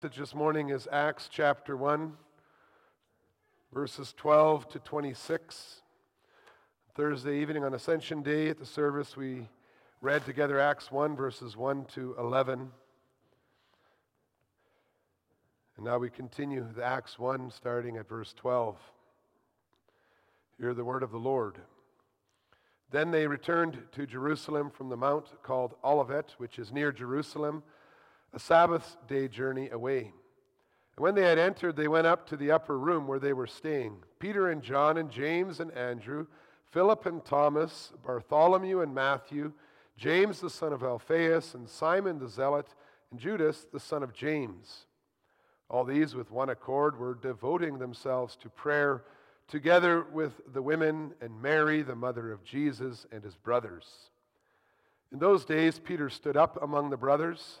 this morning is Acts chapter 1, verses 12 to 26. Thursday evening on Ascension Day at the service, we read together Acts 1, verses 1 to 11. And now we continue the Acts 1, starting at verse 12. Hear the word of the Lord. Then they returned to Jerusalem from the mount called Olivet, which is near Jerusalem a Sabbath day journey away. And when they had entered, they went up to the upper room where they were staying Peter and John and James and Andrew, Philip and Thomas, Bartholomew and Matthew, James the son of Alphaeus, and Simon the Zealot, and Judas the son of James. All these, with one accord, were devoting themselves to prayer together with the women and Mary, the mother of Jesus, and his brothers. In those days, Peter stood up among the brothers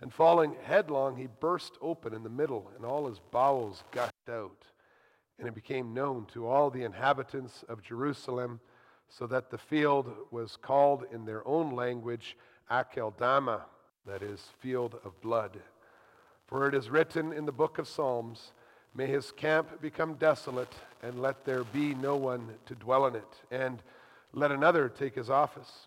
And falling headlong, he burst open in the middle, and all his bowels gushed out. And it became known to all the inhabitants of Jerusalem, so that the field was called in their own language Akeldama, that is, field of blood. For it is written in the book of Psalms, May his camp become desolate, and let there be no one to dwell in it, and let another take his office.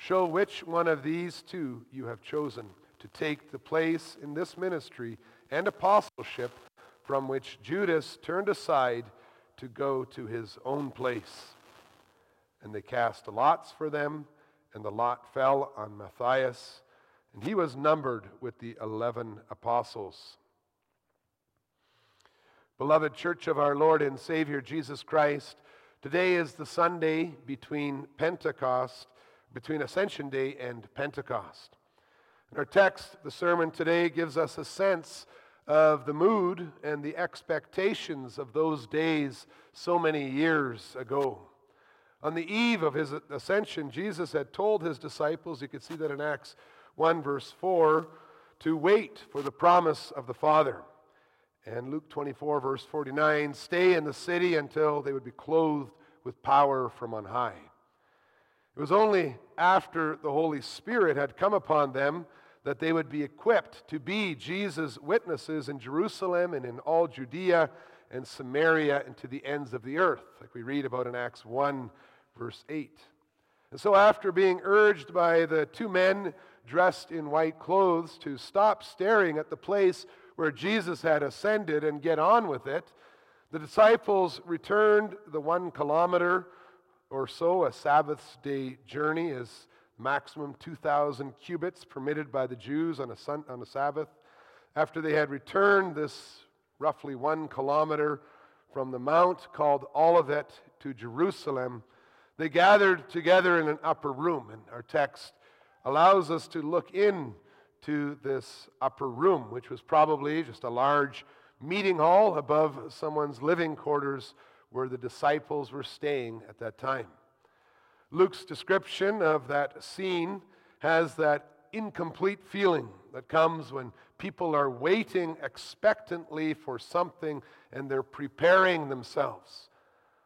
Show which one of these two you have chosen to take the place in this ministry and apostleship from which Judas turned aside to go to his own place. And they cast lots for them, and the lot fell on Matthias, and he was numbered with the eleven apostles. Beloved Church of our Lord and Savior Jesus Christ, today is the Sunday between Pentecost between Ascension Day and Pentecost. In our text, the sermon today gives us a sense of the mood and the expectations of those days so many years ago. On the eve of his ascension, Jesus had told his disciples, you could see that in Acts 1, verse 4, to wait for the promise of the Father. And Luke 24, verse 49, stay in the city until they would be clothed with power from on high. It was only after the Holy Spirit had come upon them that they would be equipped to be Jesus' witnesses in Jerusalem and in all Judea and Samaria and to the ends of the earth, like we read about in Acts 1, verse 8. And so, after being urged by the two men dressed in white clothes to stop staring at the place where Jesus had ascended and get on with it, the disciples returned the one kilometer or so. A Sabbath day journey is maximum 2,000 cubits permitted by the Jews on a, sun, on a Sabbath. After they had returned this roughly one kilometer from the mount called Olivet to Jerusalem, they gathered together in an upper room. And our text allows us to look in to this upper room, which was probably just a large meeting hall above someone's living quarters where the disciples were staying at that time. Luke's description of that scene has that incomplete feeling that comes when people are waiting expectantly for something and they're preparing themselves.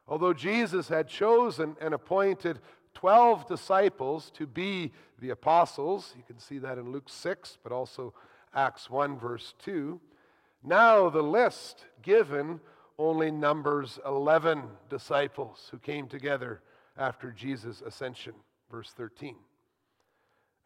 Although Jesus had chosen and appointed 12 disciples to be the apostles, you can see that in Luke 6, but also Acts 1, verse 2. Now the list given only numbers 11 disciples who came together after Jesus' ascension. Verse 13.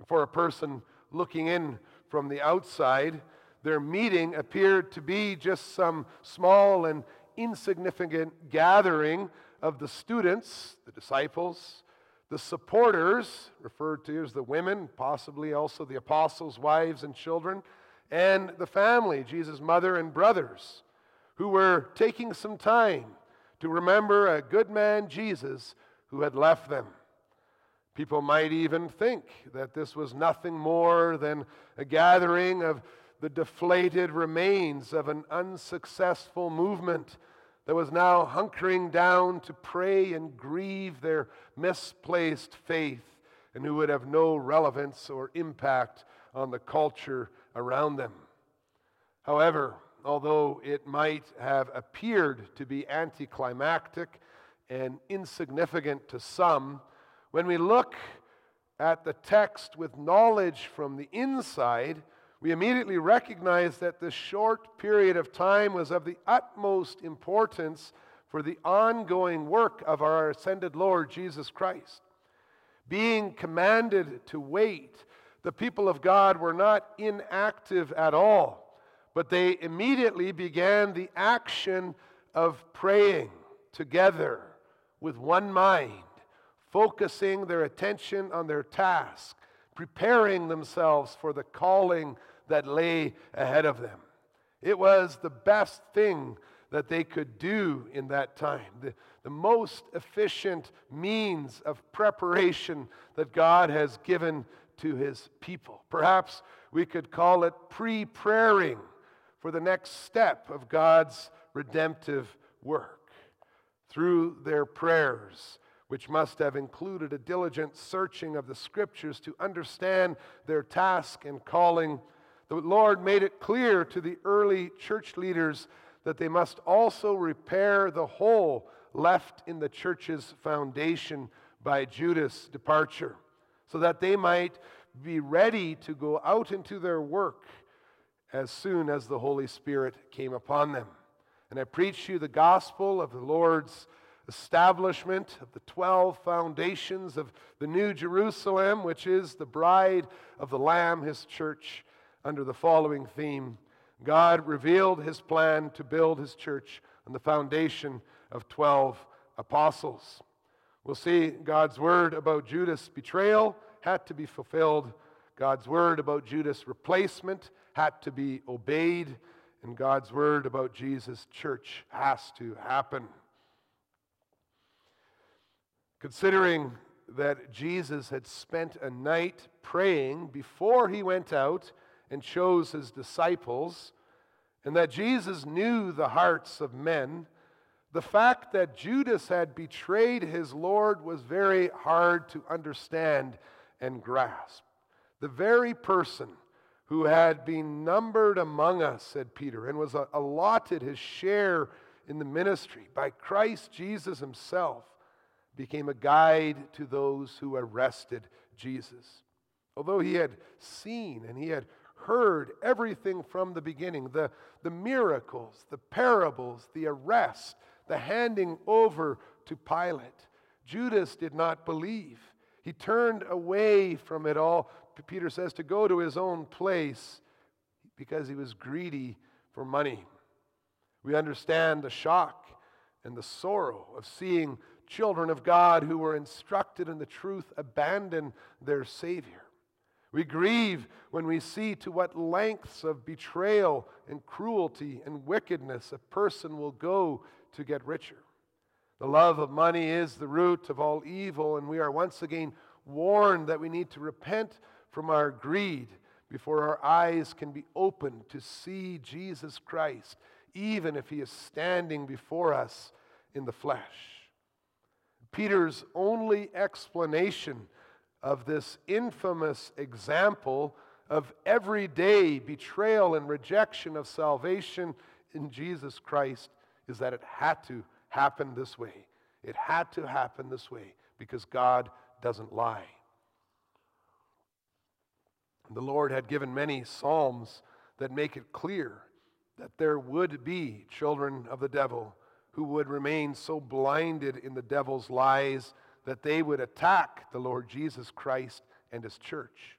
For a person looking in from the outside, their meeting appeared to be just some small and insignificant gathering of the students, the disciples, the supporters, referred to as the women, possibly also the apostles' wives and children, and the family, Jesus' mother and brothers, who were taking some time to remember a good man, Jesus, who had left them. People might even think that this was nothing more than a gathering of the deflated remains of an unsuccessful movement that was now hunkering down to pray and grieve their misplaced faith and who would have no relevance or impact on the culture around them. However, although it might have appeared to be anticlimactic and insignificant to some, when we look at the text with knowledge from the inside, we immediately recognize that this short period of time was of the utmost importance for the ongoing work of our ascended Lord Jesus Christ. Being commanded to wait, the people of God were not inactive at all, but they immediately began the action of praying together with one mind, focusing their attention on their task, preparing themselves for the calling that lay ahead of them. It was the best thing that they could do in that time, the, the most efficient means of preparation that God has given to his people. Perhaps we could call it pre praying for the next step of God's redemptive work. Through their prayers, which must have included a diligent searching of the scriptures to understand their task and calling the Lord made it clear to the early church leaders that they must also repair the hole left in the church's foundation by Judas' departure, so that they might be ready to go out into their work as soon as the Holy Spirit came upon them. And I preach you the gospel of the Lord's establishment of the 12 foundations of the New Jerusalem, which is the bride of the Lamb, his church under the following theme God revealed his plan to build his church on the foundation of 12 apostles. We'll see God's word about Judas' betrayal had to be fulfilled, God's word about Judas' replacement had to be obeyed, and God's word about Jesus' church has to happen. Considering that Jesus had spent a night praying before he went out and chose his disciples, and that Jesus knew the hearts of men, the fact that Judas had betrayed his Lord was very hard to understand and grasp. The very person who had been numbered among us, said Peter, and was allotted his share in the ministry by Christ Jesus himself, became a guide to those who arrested Jesus. Although he had seen and he had heard everything from the beginning the, the miracles, the parables, the arrest, the handing over to Pilate. Judas did not believe. He turned away from it all, Peter says, to go to his own place because he was greedy for money. We understand the shock and the sorrow of seeing children of God who were instructed in the truth abandon their Savior. We grieve when we see to what lengths of betrayal and cruelty and wickedness a person will go to get richer. The love of money is the root of all evil, and we are once again warned that we need to repent from our greed before our eyes can be opened to see Jesus Christ, even if he is standing before us in the flesh. Peter's only explanation of this infamous example of everyday betrayal and rejection of salvation in Jesus Christ is that it had to happen this way. It had to happen this way because God doesn't lie. The Lord had given many psalms that make it clear that there would be children of the devil who would remain so blinded in the devil's lies that they would attack the Lord Jesus Christ and his church.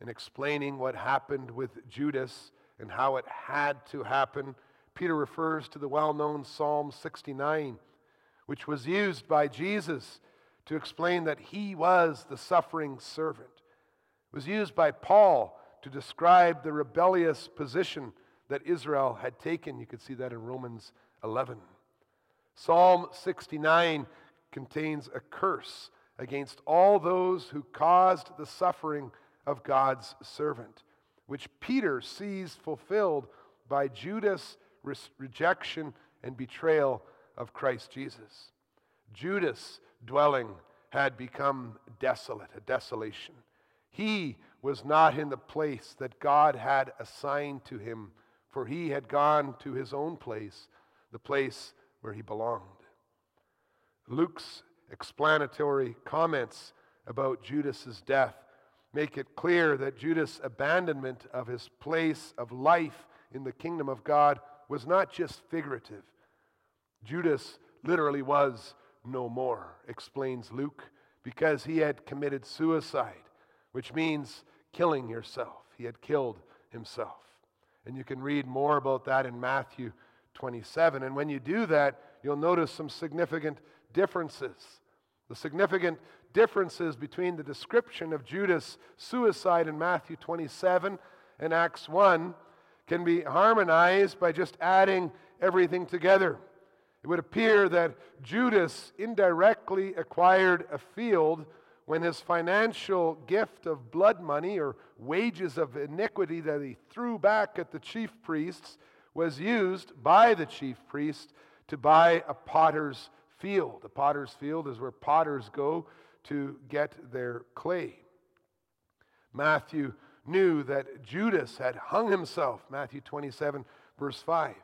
In explaining what happened with Judas and how it had to happen, Peter refers to the well known Psalm 69, which was used by Jesus to explain that he was the suffering servant. Was used by Paul to describe the rebellious position that Israel had taken. You could see that in Romans 11. Psalm 69 contains a curse against all those who caused the suffering of God's servant, which Peter sees fulfilled by Judas' rejection and betrayal of Christ Jesus. Judas' dwelling had become desolate, a desolation. He was not in the place that God had assigned to him, for he had gone to his own place, the place where he belonged. Luke's explanatory comments about Judas's death make it clear that Judas' abandonment of his place of life in the kingdom of God was not just figurative. Judas literally was no more, explains Luke, because he had committed suicide, which means killing yourself. He had killed himself. And you can read more about that in Matthew 27. And when you do that, you'll notice some significant differences. The significant differences between the description of Judas' suicide in Matthew 27 and Acts 1 can be harmonized by just adding everything together. It would appear that Judas indirectly acquired a field when his financial gift of blood money or wages of iniquity that he threw back at the chief priests was used by the chief priest to buy a potter's field. A potter's field is where potters go to get their clay. Matthew knew that Judas had hung himself, Matthew 27, verse 5.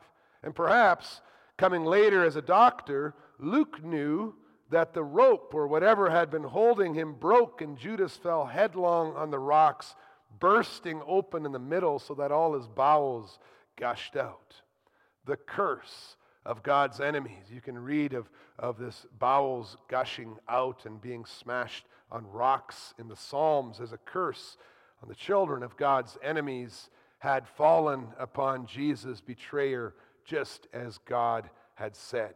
And perhaps coming later as a doctor, Luke knew that the rope or whatever had been holding him broke, and Judas fell headlong on the rocks, bursting open in the middle so that all his bowels gushed out. The curse of God's enemies. You can read of, of this bowels gushing out and being smashed on rocks in the Psalms as a curse on the children of God's enemies had fallen upon Jesus' betrayer, just as God had said.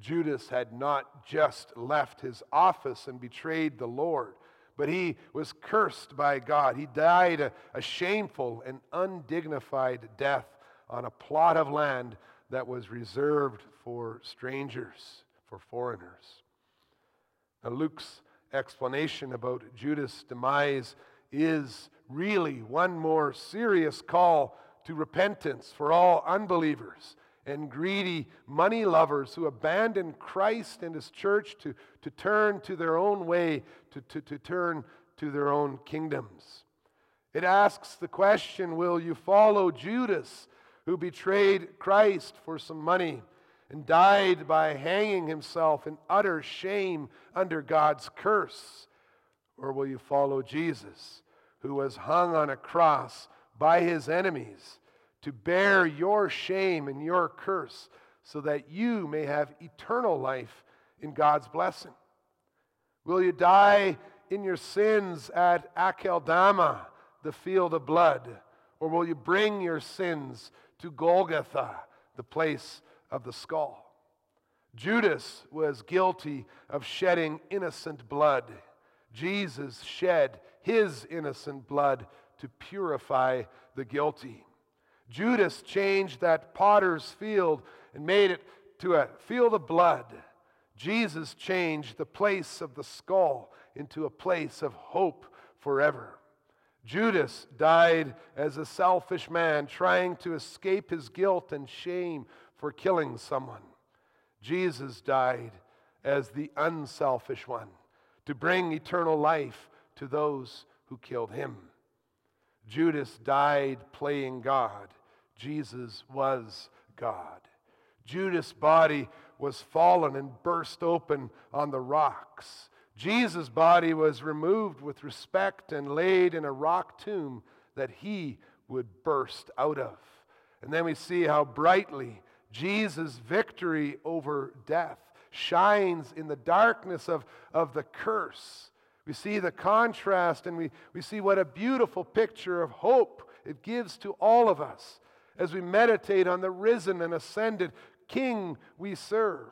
Judas had not just left his office and betrayed the Lord, but he was cursed by God. He died a, a shameful and undignified death on a plot of land that was reserved for strangers, for foreigners. Now, Luke's explanation about Judas' demise is really one more serious call to repentance for all unbelievers and greedy money lovers who abandon Christ and his church to, to turn to their own way, to, to, to turn to their own kingdoms. It asks the question Will you follow Judas, who betrayed Christ for some money and died by hanging himself in utter shame under God's curse? Or will you follow Jesus, who was hung on a cross by his enemies to bear your shame and your curse so that you may have eternal life in God's blessing? Will you die in your sins at Akeldama, the field of blood? Or will you bring your sins to Golgotha, the place of the skull? Judas was guilty of shedding innocent blood. Jesus shed his innocent blood to purify the guilty. Judas changed that potter's field and made it to a field of blood. Jesus changed the place of the skull into a place of hope forever. Judas died as a selfish man trying to escape his guilt and shame for killing someone. Jesus died as the unselfish one to bring eternal life to those who killed him. Judas died playing God. Jesus was God. Judas' body was fallen and burst open on the rocks. Jesus' body was removed with respect and laid in a rock tomb that he would burst out of. And then we see how brightly Jesus' victory over death shines in the darkness of, of the curse. We see the contrast and we, we see what a beautiful picture of hope it gives to all of us as we meditate on the risen and ascended King we serve.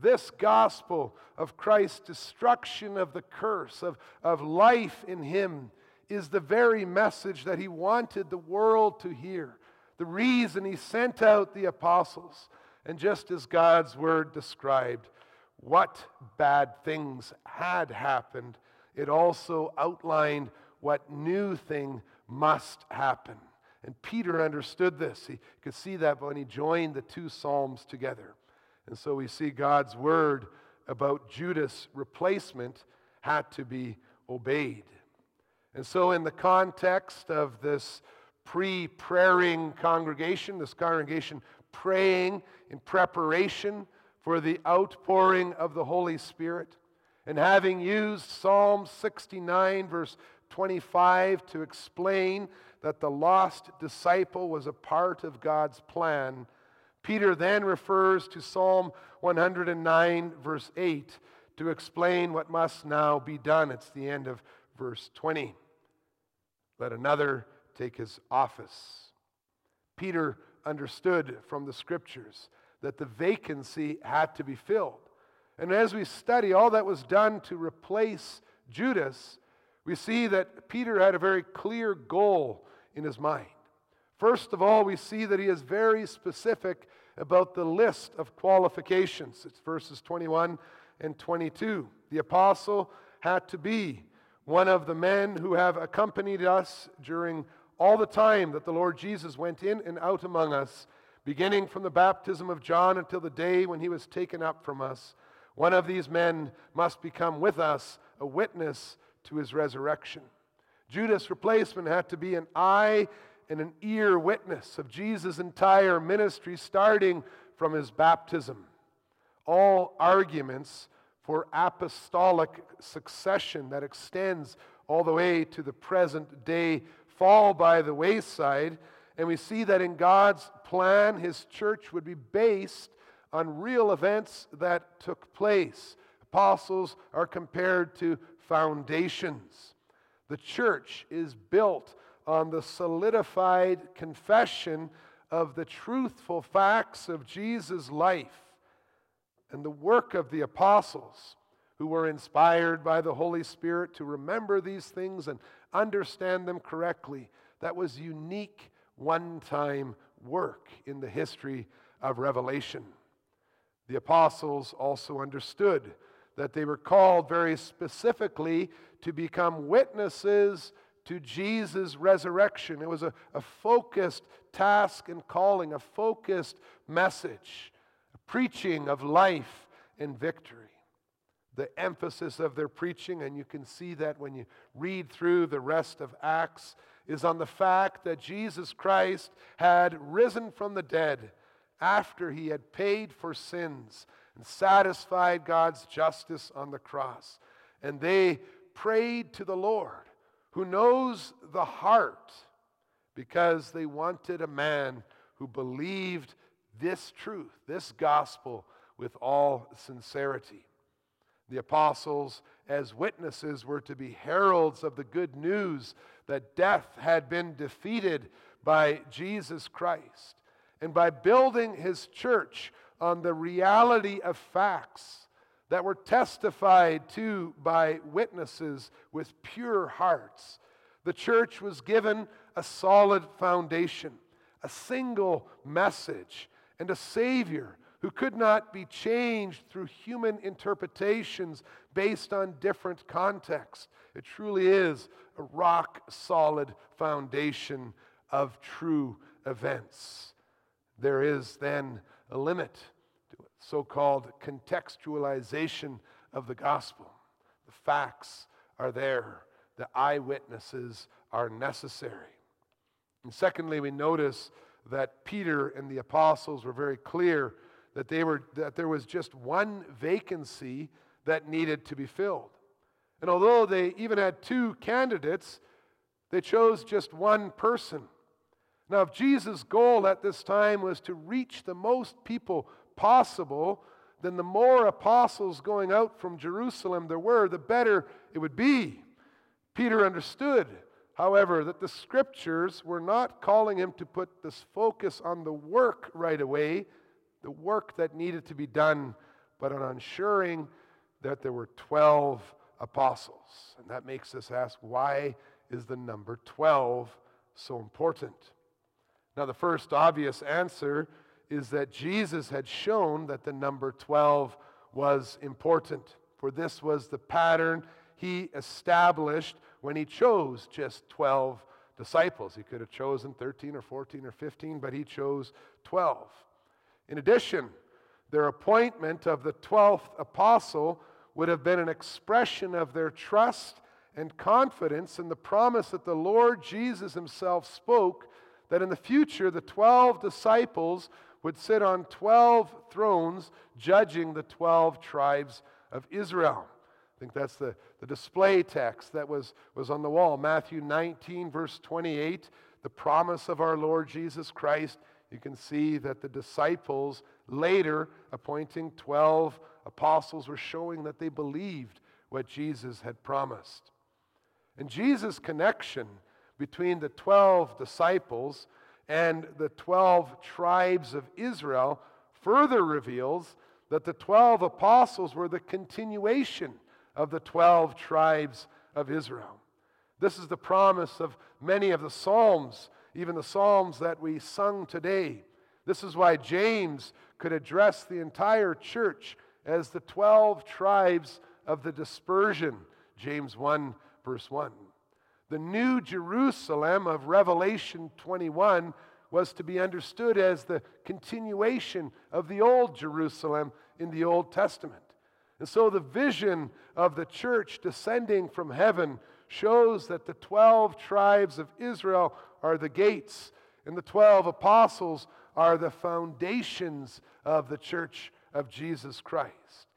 This gospel of Christ's destruction of the curse, of, of life in Him, is the very message that He wanted the world to hear. The reason He sent out the apostles. And just as God's word described what bad things had happened, it also outlined what new thing must happen. And Peter understood this. He could see that when he joined the two Psalms together. And so we see God's word about Judas' replacement had to be obeyed. And so, in the context of this pre praying congregation, this congregation praying in preparation for the outpouring of the Holy Spirit, and having used Psalm 69, verse 25, to explain that the lost disciple was a part of God's plan, Peter then refers to Psalm 109, verse 8, to explain what must now be done. It's the end of verse 20. Let another take his office. Peter understood from the scriptures that the vacancy had to be filled. And as we study all that was done to replace Judas, we see that Peter had a very clear goal in his mind. First of all, we see that he is very specific about the list of qualifications. It's verses 21 and 22. The apostle had to be one of the men who have accompanied us during all the time that the Lord Jesus went in and out among us, beginning from the baptism of John until the day when he was taken up from us. One of these men must become with us a witness to his resurrection. Judas' replacement had to be an eye and an ear witness of Jesus' entire ministry, starting from his baptism. All arguments for apostolic succession that extends all the way to the present day fall by the wayside. And we see that in God's plan, his church would be based on real events that took place. Apostles are compared to foundations. The church is built on the solidified confession of the truthful facts of Jesus' life and the work of the apostles who were inspired by the Holy Spirit to remember these things and understand them correctly. That was unique, one time work in the history of Revelation. The apostles also understood that they were called very specifically to become witnesses to Jesus' resurrection. It was a, a focused task and calling, a focused message, a preaching of life and victory. The emphasis of their preaching, and you can see that when you read through the rest of Acts, is on the fact that Jesus Christ had risen from the dead after he had paid for sins and satisfied God's justice on the cross. And they prayed to the Lord, who knows the heart, because they wanted a man who believed this truth, this gospel, with all sincerity. The apostles, as witnesses, were to be heralds of the good news that death had been defeated by Jesus Christ. And by building his church on the reality of facts, that were testified to by witnesses with pure hearts. The church was given a solid foundation, a single message, and a Savior who could not be changed through human interpretations based on different contexts. It truly is a rock solid foundation of true events. There is then a limit to so called contextualization of the gospel. The facts are there, the eyewitnesses are necessary. And secondly, we notice that Peter and the apostles were very clear that, they were, that there was just one vacancy that needed to be filled. And although they even had two candidates, they chose just one person. Now, if Jesus' goal at this time was to reach the most people possible, then the more apostles going out from Jerusalem there were, the better it would be. Peter understood however, that the scriptures were not calling him to put this focus on the work right away, the work that needed to be done, but on ensuring that there were 12 apostles. And that makes us ask why is the number 12 so important? Now, the first obvious answer is that Jesus had shown that the number 12 was important, for this was the pattern he established when he chose just 12 disciples. He could have chosen 13 or 14 or 15, but he chose 12. In addition, their appointment of the 12th apostle would have been an expression of their trust and confidence in the promise that the Lord Jesus himself spoke that in the future the 12 disciples would sit on 12 thrones judging the 12 tribes of Israel. I think that's the, the display text that was, was on the wall. Matthew 19, verse 28, the promise of our Lord Jesus Christ. You can see that the disciples later appointing 12 apostles were showing that they believed what Jesus had promised. And Jesus' connection between the 12 disciples and the 12 tribes of Israel further reveals that the 12 apostles were the continuation of the 12 tribes of Israel. This is the promise of many of the Psalms, even the Psalms that we sung today. This is why James could address the entire church as the 12 tribes of the dispersion. James 1, verse 1. The new Jerusalem of Revelation 21 was to be understood as the continuation of the old Jerusalem in the Old Testament. And so the vision of the church descending from heaven shows that the 12 tribes of Israel are the gates, and the 12 apostles are the foundations of the church of Jesus Christ.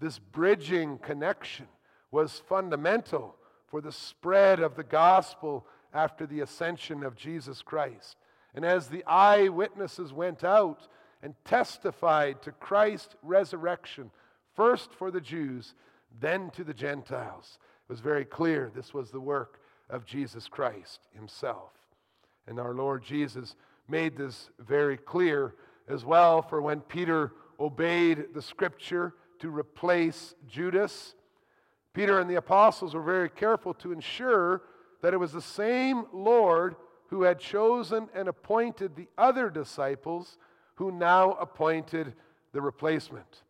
This bridging connection was fundamental for the spread of the gospel after the ascension of Jesus Christ. And as the eyewitnesses went out and testified to Christ's resurrection, first for the Jews, then to the Gentiles, it was very clear this was the work of Jesus Christ himself. And our Lord Jesus made this very clear as well for when Peter obeyed the scripture to replace Judas. Peter and the apostles were very careful to ensure that it was the same Lord who had chosen and appointed the other disciples who now appointed the replacement.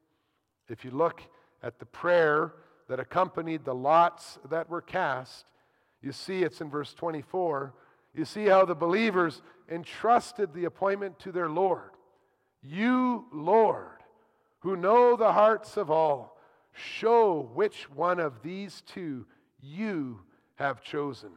If you look at the prayer that accompanied the lots that were cast, you see it's in verse 24. You see how the believers entrusted the appointment to their Lord. You, Lord, who know the hearts of all, show which one of these two you have chosen.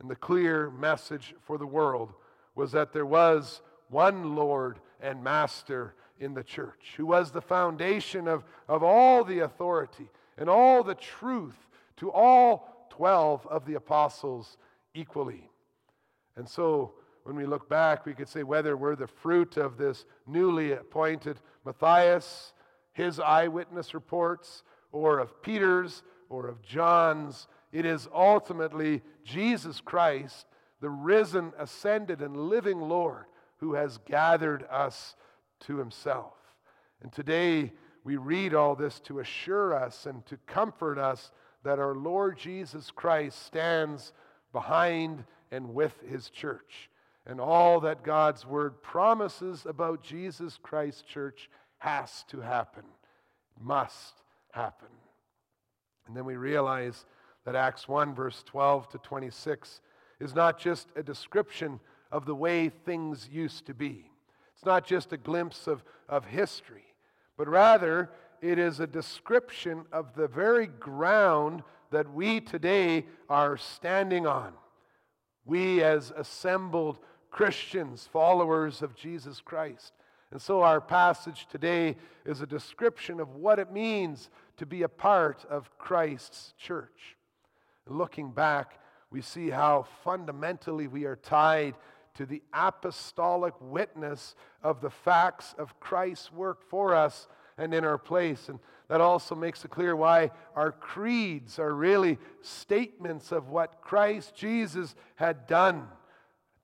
And the clear message for the world was that there was one Lord and Master in the church, who was the foundation of, of all the authority and all the truth to all 12 of the apostles equally. And so when we look back, we could say whether we're the fruit of this newly appointed Matthias, his eyewitness reports, or of Peter's, or of John's, it is ultimately Jesus Christ, the risen, ascended, and living Lord, who has gathered us to himself. And today, we read all this to assure us and to comfort us that our Lord Jesus Christ stands behind and with his church and all that God's word promises about Jesus Christ's church has to happen, must happen. And then we realize that Acts 1, verse 12 to 26, is not just a description of the way things used to be. It's not just a glimpse of, of history, but rather it is a description of the very ground that we today are standing on. We, as assembled Christians, followers of Jesus Christ. And so our passage today is a description of what it means to be a part of Christ's church. looking back, we see how fundamentally we are tied to the apostolic witness of the facts of Christ's work for us and in our place. And that also makes it clear why our creeds are really statements of what Christ Jesus had done,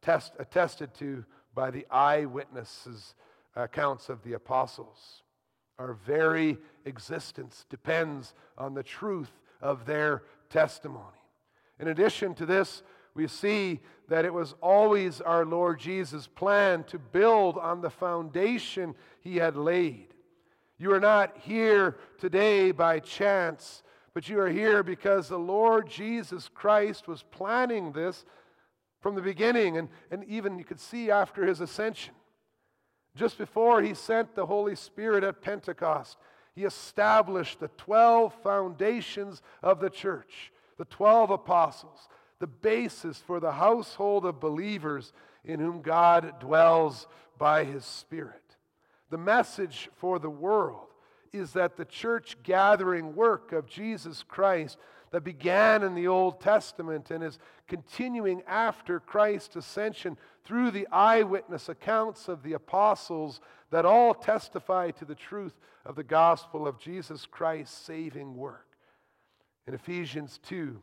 test, attested to by the eyewitnesses' accounts of the apostles. Our very existence depends on the truth of their testimony. In addition to this, we see that it was always our Lord Jesus' plan to build on the foundation he had laid. You are not here today by chance, but you are here because the Lord Jesus Christ was planning this from the beginning, and, and even you could see after his ascension. Just before he sent the Holy Spirit at Pentecost, he established the 12 foundations of the church, the 12 apostles, the basis for the household of believers in whom God dwells by his Spirit. The message for the world is that the church gathering work of Jesus Christ that began in the Old Testament and is continuing after Christ's ascension through the eyewitness accounts of the apostles that all testify to the truth of the gospel of Jesus Christ's saving work. In Ephesians 2,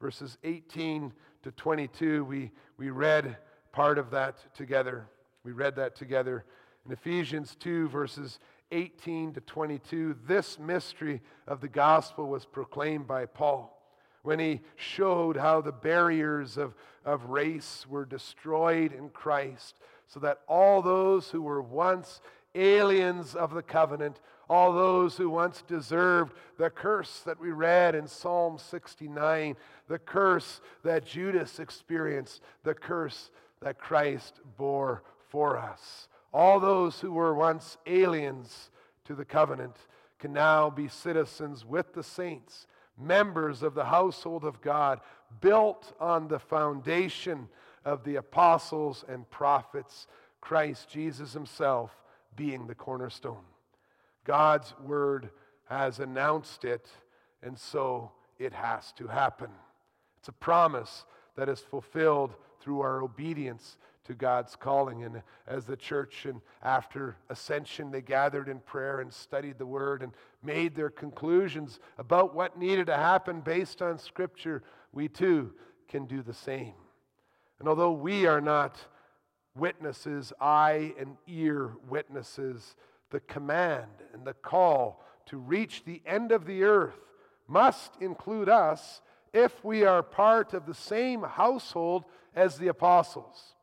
verses 18 to 22, we, we read part of that together. We read that together. In Ephesians 2, verses 18 to 22, this mystery of the gospel was proclaimed by Paul when he showed how the barriers of, of race were destroyed in Christ, so that all those who were once aliens of the covenant, all those who once deserved the curse that we read in Psalm 69, the curse that Judas experienced, the curse that Christ bore for us. All those who were once aliens to the covenant can now be citizens with the saints, members of the household of God, built on the foundation of the apostles and prophets, Christ Jesus himself being the cornerstone. God's word has announced it, and so it has to happen. It's a promise that is fulfilled through our obedience to God's calling. And as the church, and after ascension, they gathered in prayer and studied the word and made their conclusions about what needed to happen based on Scripture, we too can do the same. And although we are not witnesses, eye and ear witnesses, the command and the call to reach the end of the earth must include us if we are part of the same household as the apostles.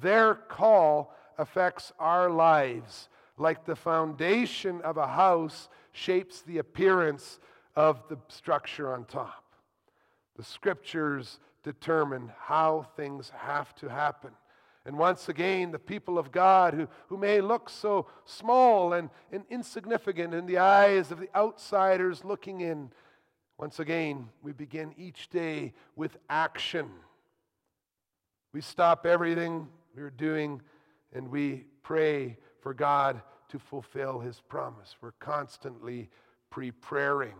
Their call affects our lives like the foundation of a house shapes the appearance of the structure on top. The scriptures determine how things have to happen. And once again, the people of God, who, who may look so small and, and insignificant in the eyes of the outsiders looking in, once again, we begin each day with action. We stop everything we're doing and we pray for God to fulfill his promise. We're constantly preparing.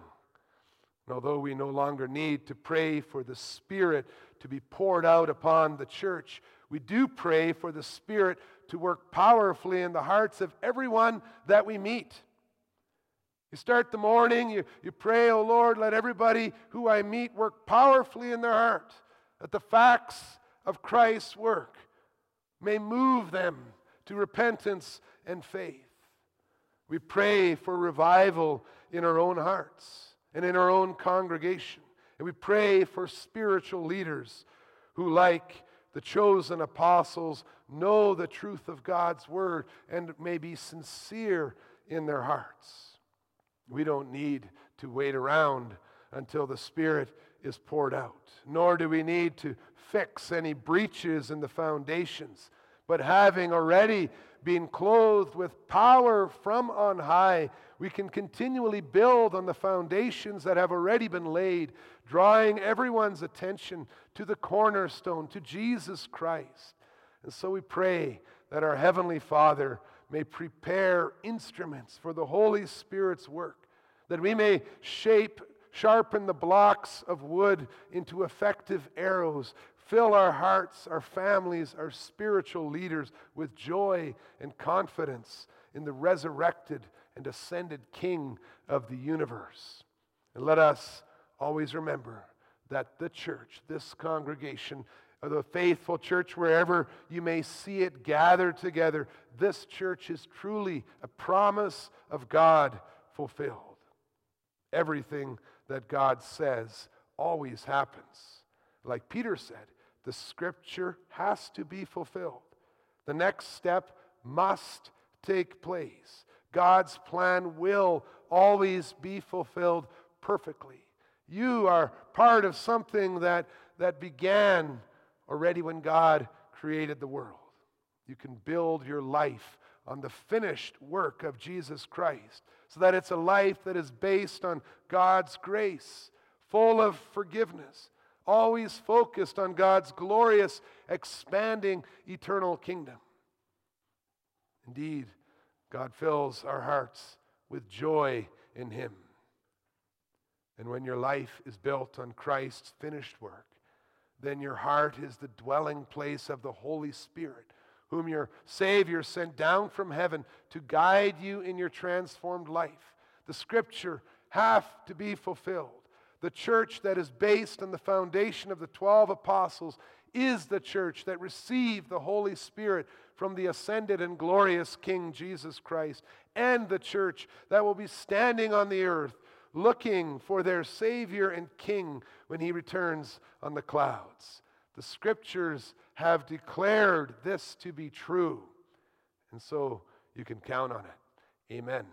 And although we no longer need to pray for the Spirit to be poured out upon the church, we do pray for the Spirit to work powerfully in the hearts of everyone that we meet. You start the morning, you, you pray, oh Lord, let everybody who I meet work powerfully in their heart, that the facts of Christ's work may move them to repentance and faith. We pray for revival in our own hearts and in our own congregation. And we pray for spiritual leaders who, like the chosen apostles, know the truth of God's word and may be sincere in their hearts. We don't need to wait around until the Spirit is poured out, nor do we need to fix any breaches in the foundations. But having already been clothed with power from on high, we can continually build on the foundations that have already been laid, drawing everyone's attention to the cornerstone, to Jesus Christ. And so we pray that our Heavenly Father may prepare instruments for the Holy Spirit's work that we may shape, sharpen the blocks of wood into effective arrows, fill our hearts, our families, our spiritual leaders with joy and confidence in the resurrected and ascended King of the universe. And let us always remember that the church, this congregation, the faithful church, wherever you may see it gathered together, this church is truly a promise of God fulfilled. Everything that God says always happens. Like Peter said, the scripture has to be fulfilled. The next step must take place. God's plan will always be fulfilled perfectly. You are part of something that, that began already when God created the world. You can build your life on the finished work of Jesus Christ so that it's a life that is based on God's grace, full of forgiveness, always focused on God's glorious, expanding eternal kingdom. Indeed, God fills our hearts with joy in Him. And when your life is built on Christ's finished work, then your heart is the dwelling place of the Holy Spirit, whom your Savior sent down from heaven to guide you in your transformed life. The scripture have to be fulfilled. The church that is based on the foundation of the 12 apostles is the church that received the Holy Spirit from the ascended and glorious King Jesus Christ, and the church that will be standing on the earth looking for their Savior and King when he returns on the clouds. The scriptures have declared this to be true, and so you can count on it. Amen.